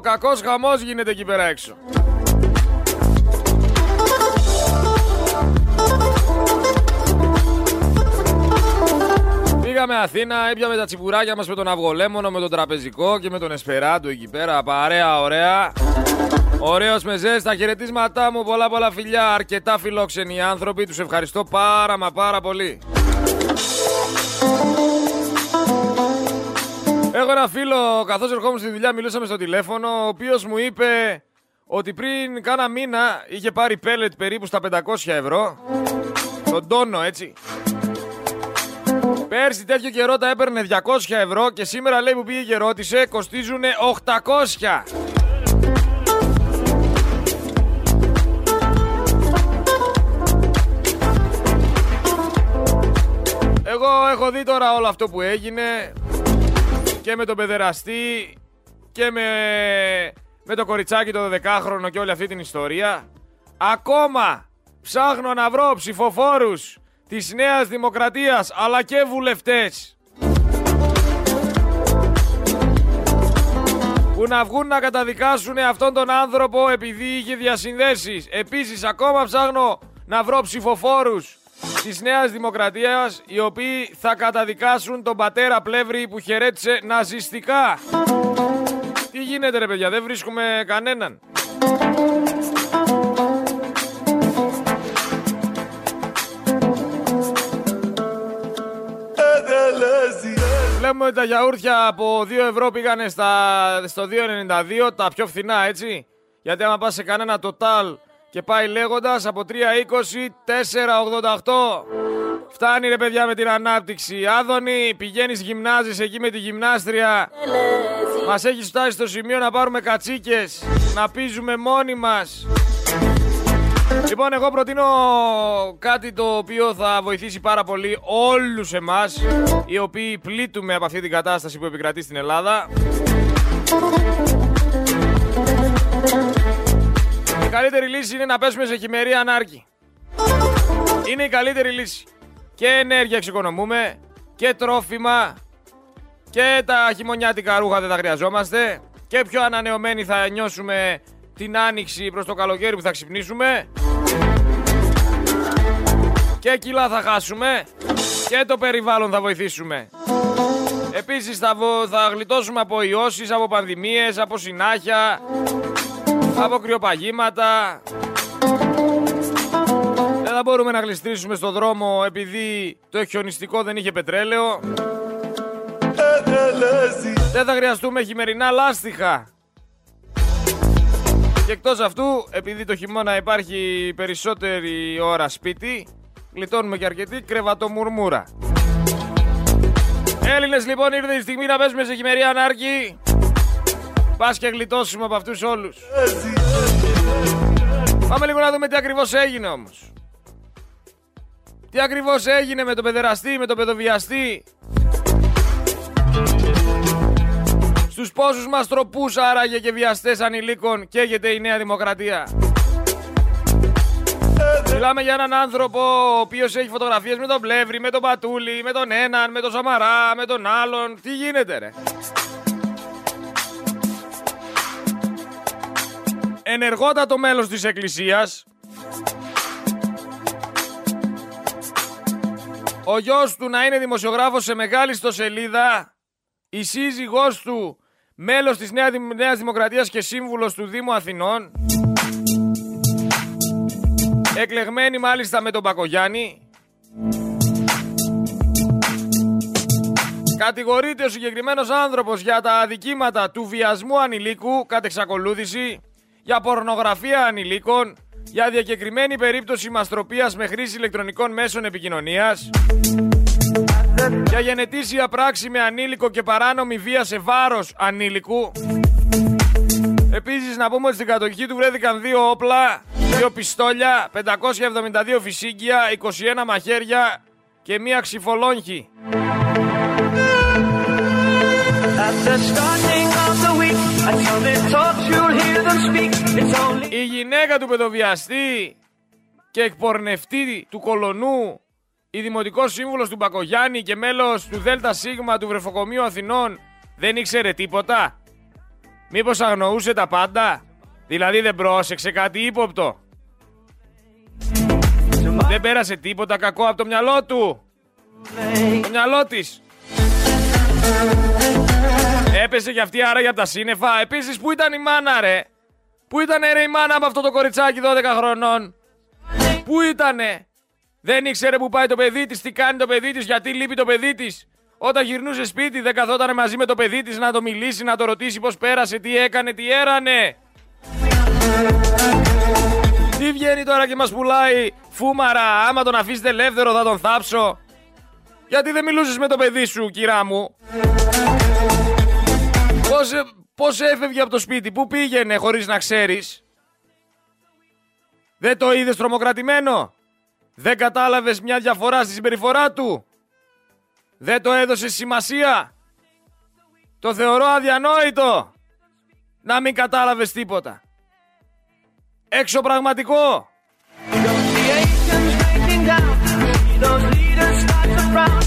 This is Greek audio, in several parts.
Ο κακός χαμός γίνεται εκεί πέρα έξω. Πήγαμε Αθήνα, έπιαμε τα τσιπουράκια μας με τον Αυγολέμονο, με τον Τραπεζικό και με τον Εσπεράντο εκεί πέρα. Παρέα, ωραία. Ωραίος με ζέστα, τα χαιρετίσματά μου, πολλά πολλά φιλιά, αρκετά φιλόξενοι άνθρωποι, τους ευχαριστώ πάρα μα πάρα πολύ. Έχω ένα φίλο, καθώς ερχόμουν στη δουλειά μιλούσαμε στο τηλέφωνο, ο οποίος μου είπε ότι πριν κάνα μήνα είχε πάρει πέλετ περίπου στα 500 ευρώ. Τον τόνο, έτσι. Πέρσι τέτοιο καιρό τα έπαιρνε 200 ευρώ και σήμερα λέει που πήγε και ρώτησε κοστίζουν 800. Εγώ έχω δει τώρα όλο αυτό που έγινε και με τον παιδεραστή και με, με το κοριτσάκι το 12χρονο και όλη αυτή την ιστορία. Ακόμα ψάχνω να βρω ψηφοφόρους της Νέας Δημοκρατίας αλλά και βουλευτές που να βγουν να καταδικάσουν αυτόν τον άνθρωπο επειδή είχε διασυνδέσεις. Επίσης ακόμα ψάχνω να βρω ψηφοφόρους της Νέας Δημοκρατίας οι οποίοι θα καταδικάσουν τον πατέρα Πλεύρη που χαιρέτησε ναζιστικά. Τι γίνεται ρε παιδιά, δεν βρίσκουμε κανέναν. Βλέπουμε ότι τα γιαούρτια από 2 ευρώ πήγανε στα, στο 2,92, τα πιο φθηνά έτσι. Γιατί άμα πας σε κανένα total και πάει λέγοντας από 3,20, 4,88. Φτάνει ρε παιδιά με την ανάπτυξη. Άδωνη, πηγαίνεις γυμνάζεις εκεί με τη γυμνάστρια. Μας έχεις φτάσει στο σημείο να πάρουμε κατσίκες, να πίζουμε μόνοι μας. Λοιπόν, εγώ προτείνω κάτι το οποίο θα βοηθήσει πάρα πολύ όλους εμάς οι οποίοι πλήττουμε από αυτή την κατάσταση που επικρατεί στην Ελλάδα. Καλύτερη λύση είναι να πέσουμε σε χειμερή ανάρκη. Είναι η καλύτερη λύση. Και ενέργεια εξοικονομούμε και τρόφιμα και τα χειμωνιάτικα ρούχα δεν τα χρειαζόμαστε και πιο ανανεωμένοι θα νιώσουμε την άνοιξη προς το καλοκαίρι που θα ξυπνήσουμε και κιλά θα χάσουμε και το περιβάλλον θα βοηθήσουμε. Επίσης θα, θα γλιτώσουμε από ιώσεις, από πανδημίες, από συνάχια, από κρυοπαγήματα. Δεν θα μπορούμε να γλιστρήσουμε στο δρόμο επειδή το χιονιστικό δεν είχε πετρέλαιο. Δεν θα χρειαστούμε χειμερινά λάστιχα. Και εκτός αυτού, επειδή το χειμώνα υπάρχει περισσότερη ώρα σπίτι, γλιτώνουμε και αρκετή κρεβατομουρμούρα. Έλληνες λοιπόν ήρθε η στιγμή να πέσουμε σε χειμερή ανάρκη. Πας και γλιτώσουμε από αυτούς όλους. Πάμε λίγο να δούμε τι ακριβώς έγινε όμως. Τι ακριβώς έγινε με τον παιδεραστή, με τον παιδοβιαστή. Στους πόσους μας τροπούς άραγε και βιαστές ανηλίκων καίγεται η Νέα Δημοκρατία. Μιλάμε για έναν άνθρωπο ο οποίος έχει φωτογραφίες με τον Πλεύρη, με τον Πατούλη, με τον έναν, με τον Σαμαρά, με τον άλλον. Τι γίνεται ρε; Ενεργότατο μέλος της Εκκλησίας. Ο γιος του να είναι δημοσιογράφος σε μεγάλη στοσελίδα. Η σύζυγός του μέλος της Νέας Δημοκρατίας και σύμβουλος του Δήμου Αθηνών. Εκλεγμένη μάλιστα με τον Πακογιάννη. Κατηγορείται ο συγκεκριμένος άνθρωπος για τα αδικήματα του βιασμού ανηλίκου κατ' εξακολούθηση, για πορνογραφία ανηλίκων, για διακεκριμένη περίπτωση μαστροπίας με χρήση ηλεκτρονικών μέσων επικοινωνίας, για γενετήσια πράξη με ανήλικο και παράνομη βία σε βάρος ανήλικου. Επίσης να πούμε ότι στην κατοχή του βρέθηκαν δύο όπλα, δύο πιστόλια, 572 φυσίγγια, 21 μαχαίρια και μία ξυφολόγχη. Η γυναίκα του παιδοβιαστή και εκπορνευτή του κολονού, η Δημοτικός Σύμβουλος του Μπακογιάννη και μέλος του ΔΣ του Βρεφοκομείου Αθηνών δεν ήξερε τίποτα; Μήπως αγνοούσε τα πάντα; Δηλαδή δεν πρόσεξε κάτι ύποπτο; Δεν πέρασε τίποτα κακό από το μυαλό του; Το μυαλό της; Έπεσε κι αυτή άρα για τα σύννεφα. Επίσης που ήταν η μάνα ρε; Πού ήταν ρε η μάνα με αυτό το κοριτσάκι 12 χρονών; Πού ήτανε; Δεν ήξερε που πάει το παιδί της, τι κάνει το παιδί της, γιατί λείπει το παιδί της; Όταν γυρνούσε σπίτι δεν καθόταν μαζί με το παιδί της να το μιλήσει, να το ρωτήσει πώς πέρασε, τι έκανε, τι έρανε. Τι βγαίνει τώρα και μας πουλάει φούμαρα, άμα τον αφήσετε ελεύθερο θα τον θάψω. Γιατί δεν μιλούσες με το παιδί σου, κυρά μου; Πώς, πώς έφευγε από το σπίτι, πού πήγαινε χωρίς να ξέρεις; Δεν το είδες τρομοκρατημένο; Δεν κατάλαβες μια διαφορά στη συμπεριφορά του; Δεν το έδωσες σημασία; Το θεωρώ αδιανόητο. Να μην κατάλαβες τίποτα. Έξω πραγματικό.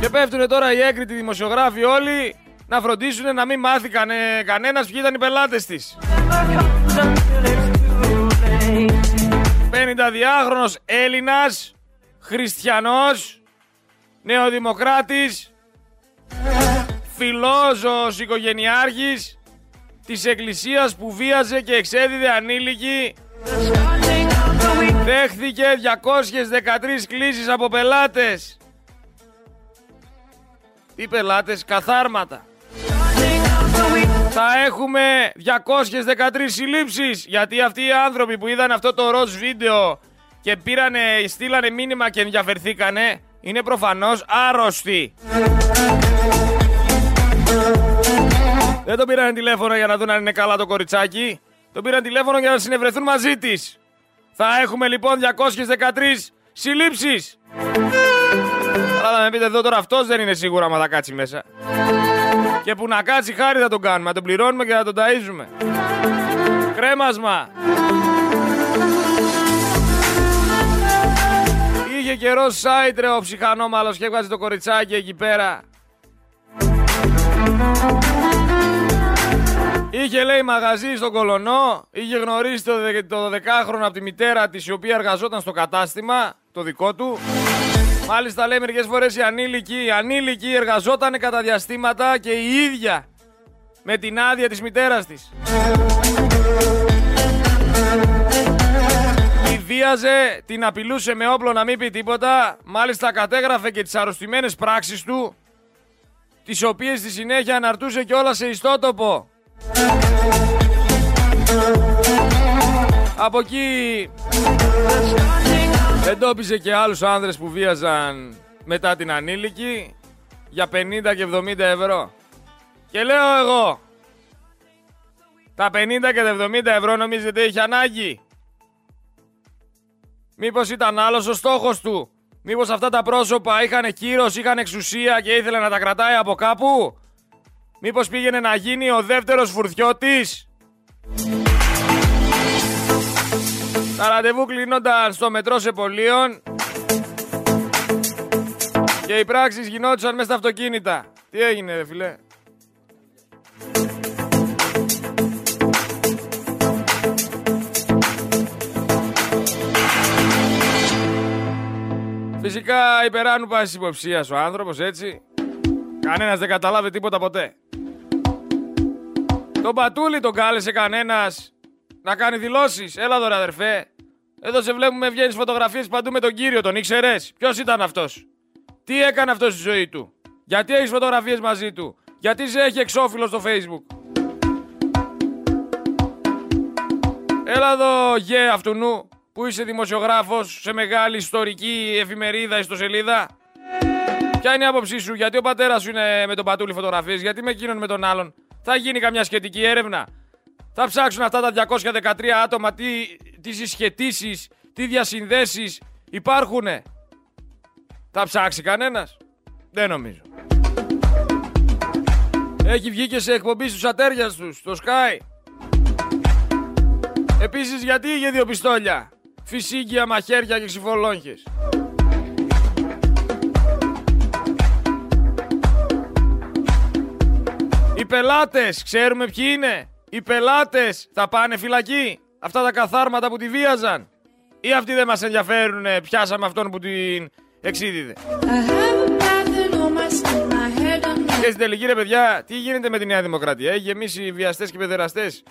Και πέφτουνε τώρα οι έγκριτοι δημοσιογράφοι όλοι να φροντίσουν να μην μάθει κανε, κανένας ποιοι ήταν οι πελάτες της. 52χρονος Έλληνας, χριστιανός, νεοδημοκράτης, φιλόζωος οικογενειάρχης της εκκλησίας που βίαζε και εξέδιδε ανήλικη δέχθηκε 213 κλήσεις από πελάτες. Τι πελάτες, καθάρματα. Θα έχουμε 213 συλλήψεις γιατί αυτοί οι άνθρωποι που είδαν αυτό το ροζ βίντεο και πήρανε, στείλανε μήνυμα και ενδιαφερθήκανε είναι προφανώς άρρωστοι. Δεν το πήραν τηλέφωνο για να δουν αν είναι καλά το κοριτσάκι. Το πήραν τηλέφωνο για να συνευρεθούν μαζί της. Θα έχουμε λοιπόν 213 συλλήψεις. Αλλά θα με πείτε εδώ τώρα αυτός δεν είναι σίγουρα άμα θα κάτσει μέσα. Και που να κάτσει χάρη θα τον κάνουμε, να τον πληρώνουμε και να τον ταΐζουμε. Κρέμασμα. Είχε καιρό σάιτρε ο ψυχανόμαλος και έβγαζε το κοριτσάκι εκεί πέρα. Είχε λέει μαγαζί στον Κολονό, είχε γνωρίσει το, το 12χρονο από τη μητέρα της η οποία εργαζόταν στο κατάστημα, το δικό του. Μάλιστα λέει μερικές φορές η ανήλικη, η ανήλικη εργαζόταν κατά διαστήματα και η ίδια με την άδεια της μητέρας της. Τη βίαζε, την απειλούσε με όπλο να μην πει τίποτα, μάλιστα κατέγραφε και τις αρρωστημένες πράξεις του, τις οποίες στη συνέχεια αναρτούσε και όλα σε ιστότοπο. Από εκεί εντόπισε και άλλους άνδρες που βίαζαν μετά την ανήλικη για 50 και 70 ευρώ. Και λέω εγώ, τα 50 και 70 ευρώ νομίζετε είχε ανάγκη; Μήπως ήταν άλλος ο στόχος του; Μήπως αυτά τα πρόσωπα είχαν κύρος, είχαν εξουσία και ήθελε να τα κρατάει από κάπου; Μήπως πήγαινε να γίνει ο δεύτερος φουρτιώτης; Τα ραντεβού κλείνονταν στο μετρό σε πολίων και οι πράξεις γινόντουσαν μέσα στα αυτοκίνητα. Τι έγινε ρε φιλέ. Φυσικά υπεράνου πάσης υποψίας ο άνθρωπος έτσι. Κανένας δεν καταλάβει τίποτα ποτέ. Τον Πατούλη τον κάλεσε κανένας να κάνει δηλώσεις. Έλα εδώ αδερφέ. Εδώ σε βλέπουμε βγαίνεις φωτογραφίες παντού με τον κύριο, τον ήξερες; Ποιος ήταν αυτός; Τι έκανε αυτός στη ζωή του; Γιατί έχεις φωτογραφίες μαζί του; Γιατί σε έχει εξώφυλλο στο facebook; Έλα εδώ γε αυτού νου που είσαι δημοσιογράφος σε μεγάλη ιστορική εφημερίδα ιστοσελίδα. Ποια είναι η άποψή σου, γιατί ο πατέρας σου είναι με τον πατούλη φωτογραφίες, γιατί με εκείνον με τον άλλον; Θα γίνει καμιά σχετική έρευνα; Θα ψάξουν αυτά τα 213 άτομα τι, τις συσχετήσει, τι διασυνδέσεις υπάρχουνε. Θα ψάξει κανένας; Δεν νομίζω. Έχει βγει και σε εκπομπή στους ατέρια τους, στο Sky. Επίσης γιατί είχε δύο πιστόλια; Φυσίγγια, μαχαίρια και ξυφολόγχες. Οι πελάτες, ξέρουμε ποιοι είναι; Οι πελάτες θα πάνε φυλακή; Αυτά τα καθάρματα που τη βίαζαν; Ή αυτοί δεν μας ενδιαφέρουν, πιάσαμε αυτόν που την εξήδιδε. Και στην τελική ρε παιδιά, τι γίνεται με τη Νέα Δημοκρατία; Έχει γεμίσει βιαστές και παιδεραστές.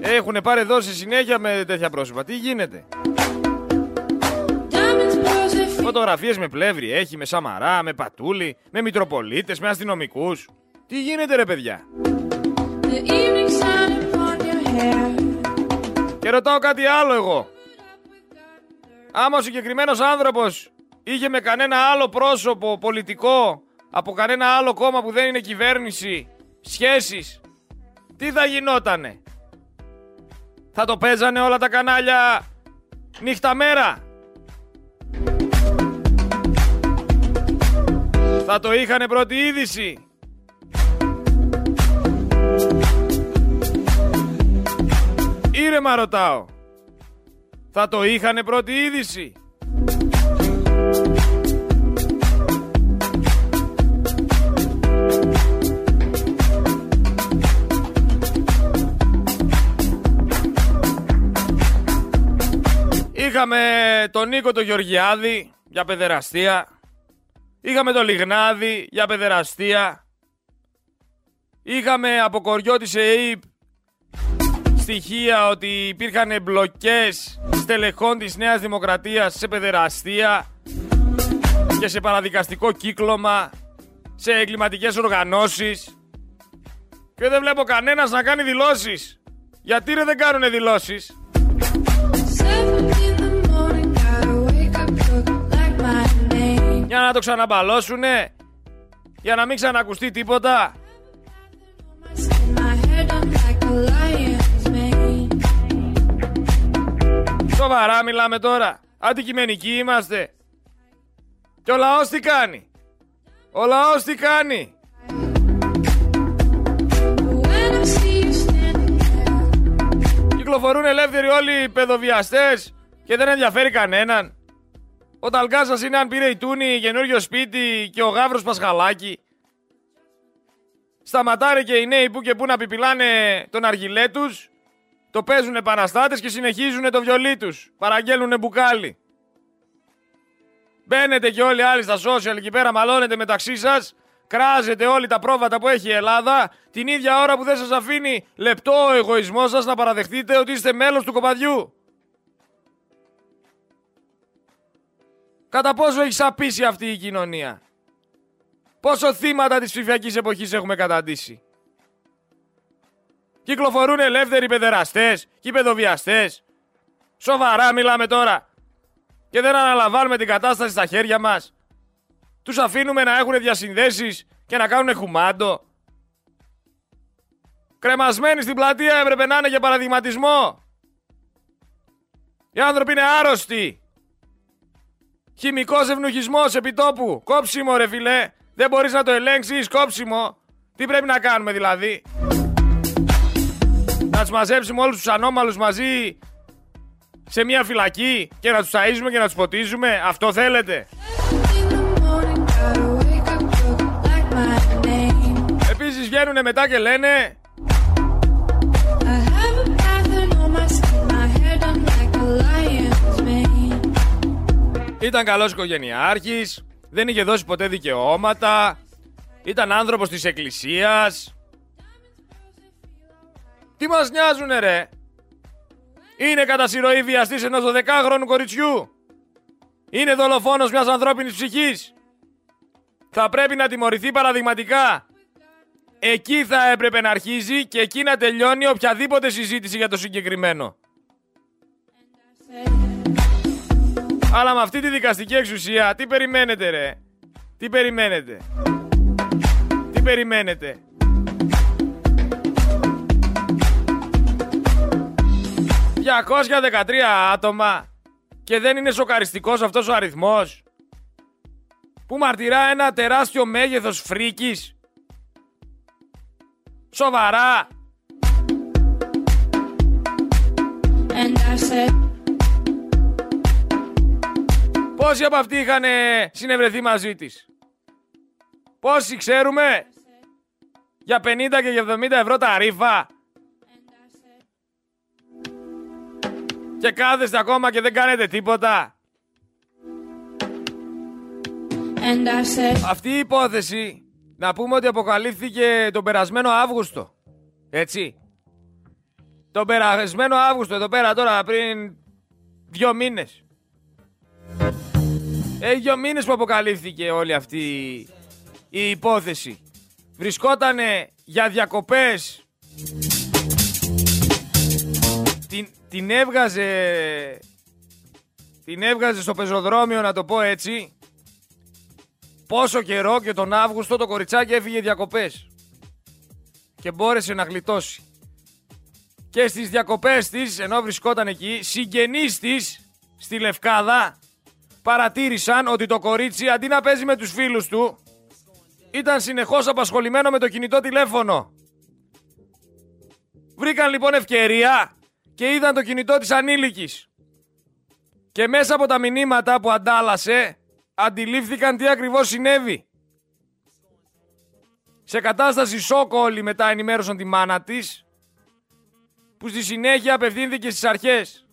Έχουν πάρει δόση συνέχεια με τέτοια πρόσωπα. Τι γίνεται; Φωτογραφίες με πλεύρη έχει, με Σαμαρά, με Πατούλη, με Μητροπολίτες, με αστυνομικούς. Τι γίνεται ρε παιδιά; Ρωτάω κάτι άλλο εγώ. Άμα ο συγκεκριμένος άνθρωπος είχε με κανένα άλλο πρόσωπο πολιτικό από κανένα άλλο κόμμα που δεν είναι κυβέρνηση σχέσεις, τι θα γινότανε; Θα το παίζανε όλα τα κανάλια νύχτα μέρα; Θα το είχανε πρώτη είδηση; Ήρεμα ρωτάω. Θα το είχανε πρώτη είδηση. Είχαμε τον Νίκο τον Γεωργιάδη για παιδεραστία. Είχαμε τον Λιγνάδη για παιδεραστία. Είχαμε από κοριό της ΕΕΠ στοιχεία ότι υπήρχαν εμπλοκές στελεχών της Νέας Δημοκρατίας σε παιδεραστία και σε παραδικαστικό κύκλωμα, σε εγκληματικές οργανώσεις και δεν βλέπω κανένας να κάνει δηλώσεις. Γιατί ρε δεν κάνουνε δηλώσεις; Για να το ξαναμπαλώσουνε, για να μην ξανακουστεί τίποτα. Σοβαρά μιλάμε τώρα. Αντικειμενικοί είμαστε. Και ο λαός τι κάνει; Ο λαός τι κάνει; Κυκλοφορούν ελεύθεροι όλοι οι παιδοβιαστές και δεν ενδιαφέρει κανέναν. Ο Ταλγκάσας είναι αν πήρε η Τούνη καινούριο σπίτι και ο Γαύρος Πασχαλάκη. Σταματάρε και οι νέοι που και που να πιπιλάνε τον αργιλέ τους το παίζουν επαναστάτες και συνεχίζουν το βιολί τους. Παραγγέλνουν μπουκάλι. Μπαίνετε και όλοι οι άλλοι στα social εκεί πέρα, μαλώνετε μεταξύ σας. Κράζετε όλοι τα πρόβατα που έχει η Ελλάδα την ίδια ώρα που δεν σας αφήνει λεπτό ο εγωισμός σας να παραδεχτείτε ότι είστε μέλος του κοπαδιού. Κατά πόσο έχει σαπίσει αυτή η κοινωνία; Πόσο θύματα της ψηφιακής εποχής έχουμε καταντήσει; Κυκλοφορούν ελεύθεροι παιδεραστές και παιδοβιαστές. Σοβαρά μιλάμε τώρα. Και δεν αναλαμβάνουμε την κατάσταση στα χέρια μας. Τους αφήνουμε να έχουν διασυνδέσεις και να κάνουν χουμάντο. Κρεμασμένοι στην πλατεία έπρεπε να είναι για παραδειγματισμό. Οι άνθρωποι είναι άρρωστοι. Χημικός ευνουχισμός επιτόπου. Κόψιμο ρε φιλέ. Δεν μπορείς να το ελέγξεις. Κόψιμο. Τι πρέπει να κάνουμε δηλαδή; Να τους μαζέψουμε όλους τους ανώμαλους μαζί σε μια φυλακή και να τους ταΐζουμε και να τους ποτίζουμε. Αυτό θέλετε; Επίσης βγαίνουν μετά και λένε Ήταν καλός οικογενειάρχης, δεν είχε δώσει ποτέ δικαιώματα, ήταν άνθρωπος της εκκλησίας, τι μας νοιάζουνε ρε; Είναι κατά συρροή βιαστής ενός 12χρονου κοριτσιού. Είναι δολοφόνος μιας ανθρώπινης ψυχής. Θα πρέπει να τιμωρηθεί παραδειγματικά. Εκεί θα έπρεπε να αρχίζει και εκεί να τελειώνει οποιαδήποτε συζήτηση για το συγκεκριμένο. Αλλά με αυτή τη δικαστική εξουσία, τι περιμένετε ρε; Τι περιμένετε; Τι περιμένετε; 213 άτομα και δεν είναι σοκαριστικός αυτός ο αριθμός που μαρτυρά ένα τεράστιο μέγεθος φρίκης. Σοβαρά. Πόσοι από αυτοί είχαν συνευρεθεί μαζί της; Πόσοι ξέρουμε; Για 50 και για 70 ευρώ τα ρήφα Και κάθεστε ακόμα και δεν κάνετε τίποτα. Αυτή η υπόθεση, να πούμε ότι αποκαλύφθηκε τον περασμένο Αύγουστο. Έτσι. Τον περασμένο Αύγουστο, εδώ πέρα τώρα, πριν δύο μήνες. Έχει δύο μήνες που αποκαλύφθηκε όλη αυτή η υπόθεση. Βρισκότανε για διακοπές. Την, την έβγαζε... Την έβγαζε στο πεζοδρόμιο, να το πω έτσι. Πόσο καιρό και τον Αύγουστο το κοριτσάκι έφυγε διακοπές. Και μπόρεσε να γλιτώσει. Και στις διακοπές της, ενώ βρισκόταν εκεί, συγγενείς της, στη Λευκάδα, παρατήρησαν ότι το κορίτσι αντί να παίζει με τους φίλους του, ήταν συνεχώς απασχολημένο με το κινητό τηλέφωνο. Βρήκαν λοιπόν ευκαιρία και είδαν το κινητό της ανήλικης. Και μέσα από τα μηνύματα που αντάλλασε, αντιλήφθηκαν τι ακριβώς συνέβη. Σε κατάσταση σοκ όλοι μετά ενημέρωσαν τη μάνα της, που στη συνέχεια απευθύνθηκε στις αρχές.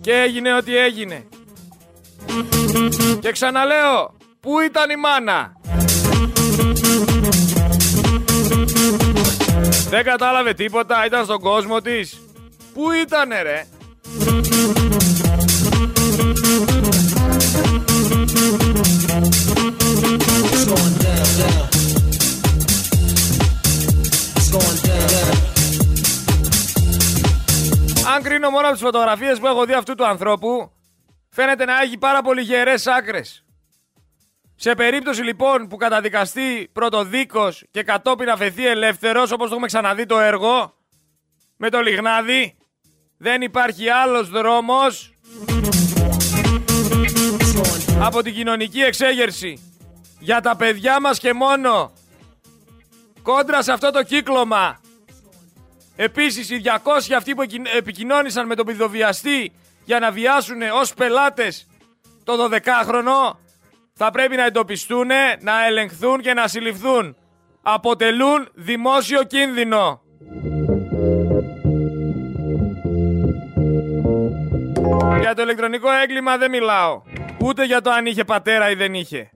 Και έγινε ό,τι έγινε. Και ξαναλέω, πού ήταν η μάνα; Δεν κατάλαβε τίποτα, ήταν στον κόσμο της. Πού ήτανε ρε; Αν κρίνω μόνο από τις φωτογραφίες που έχω δει αυτού του ανθρώπου, φαίνεται να έχει πάρα πολύ γερές άκρες. Σε περίπτωση λοιπόν που καταδικαστεί πρωτοδίκος και κατόπιν αφαιθεί ελεύθερος, όπως το έχουμε ξαναδεί το έργο, με το λιγνάδι, δεν υπάρχει άλλος δρόμος από την κοινωνική εξέγερση. Για τα παιδιά μας και μόνο. Κόντρα σε αυτό το κύκλωμα. Επίσης οι 200 αυτοί που επικοινώνησαν με τον πηδοβιαστή για να βιάσουν ως πελάτες το 12χρονο θα πρέπει να εντοπιστούν, να ελεγχθούν και να συλληφθούν. Αποτελούν δημόσιο κίνδυνο. Για το ηλεκτρονικό έγκλημα δεν μιλάω. Ούτε για το αν είχε πατέρα ή δεν είχε.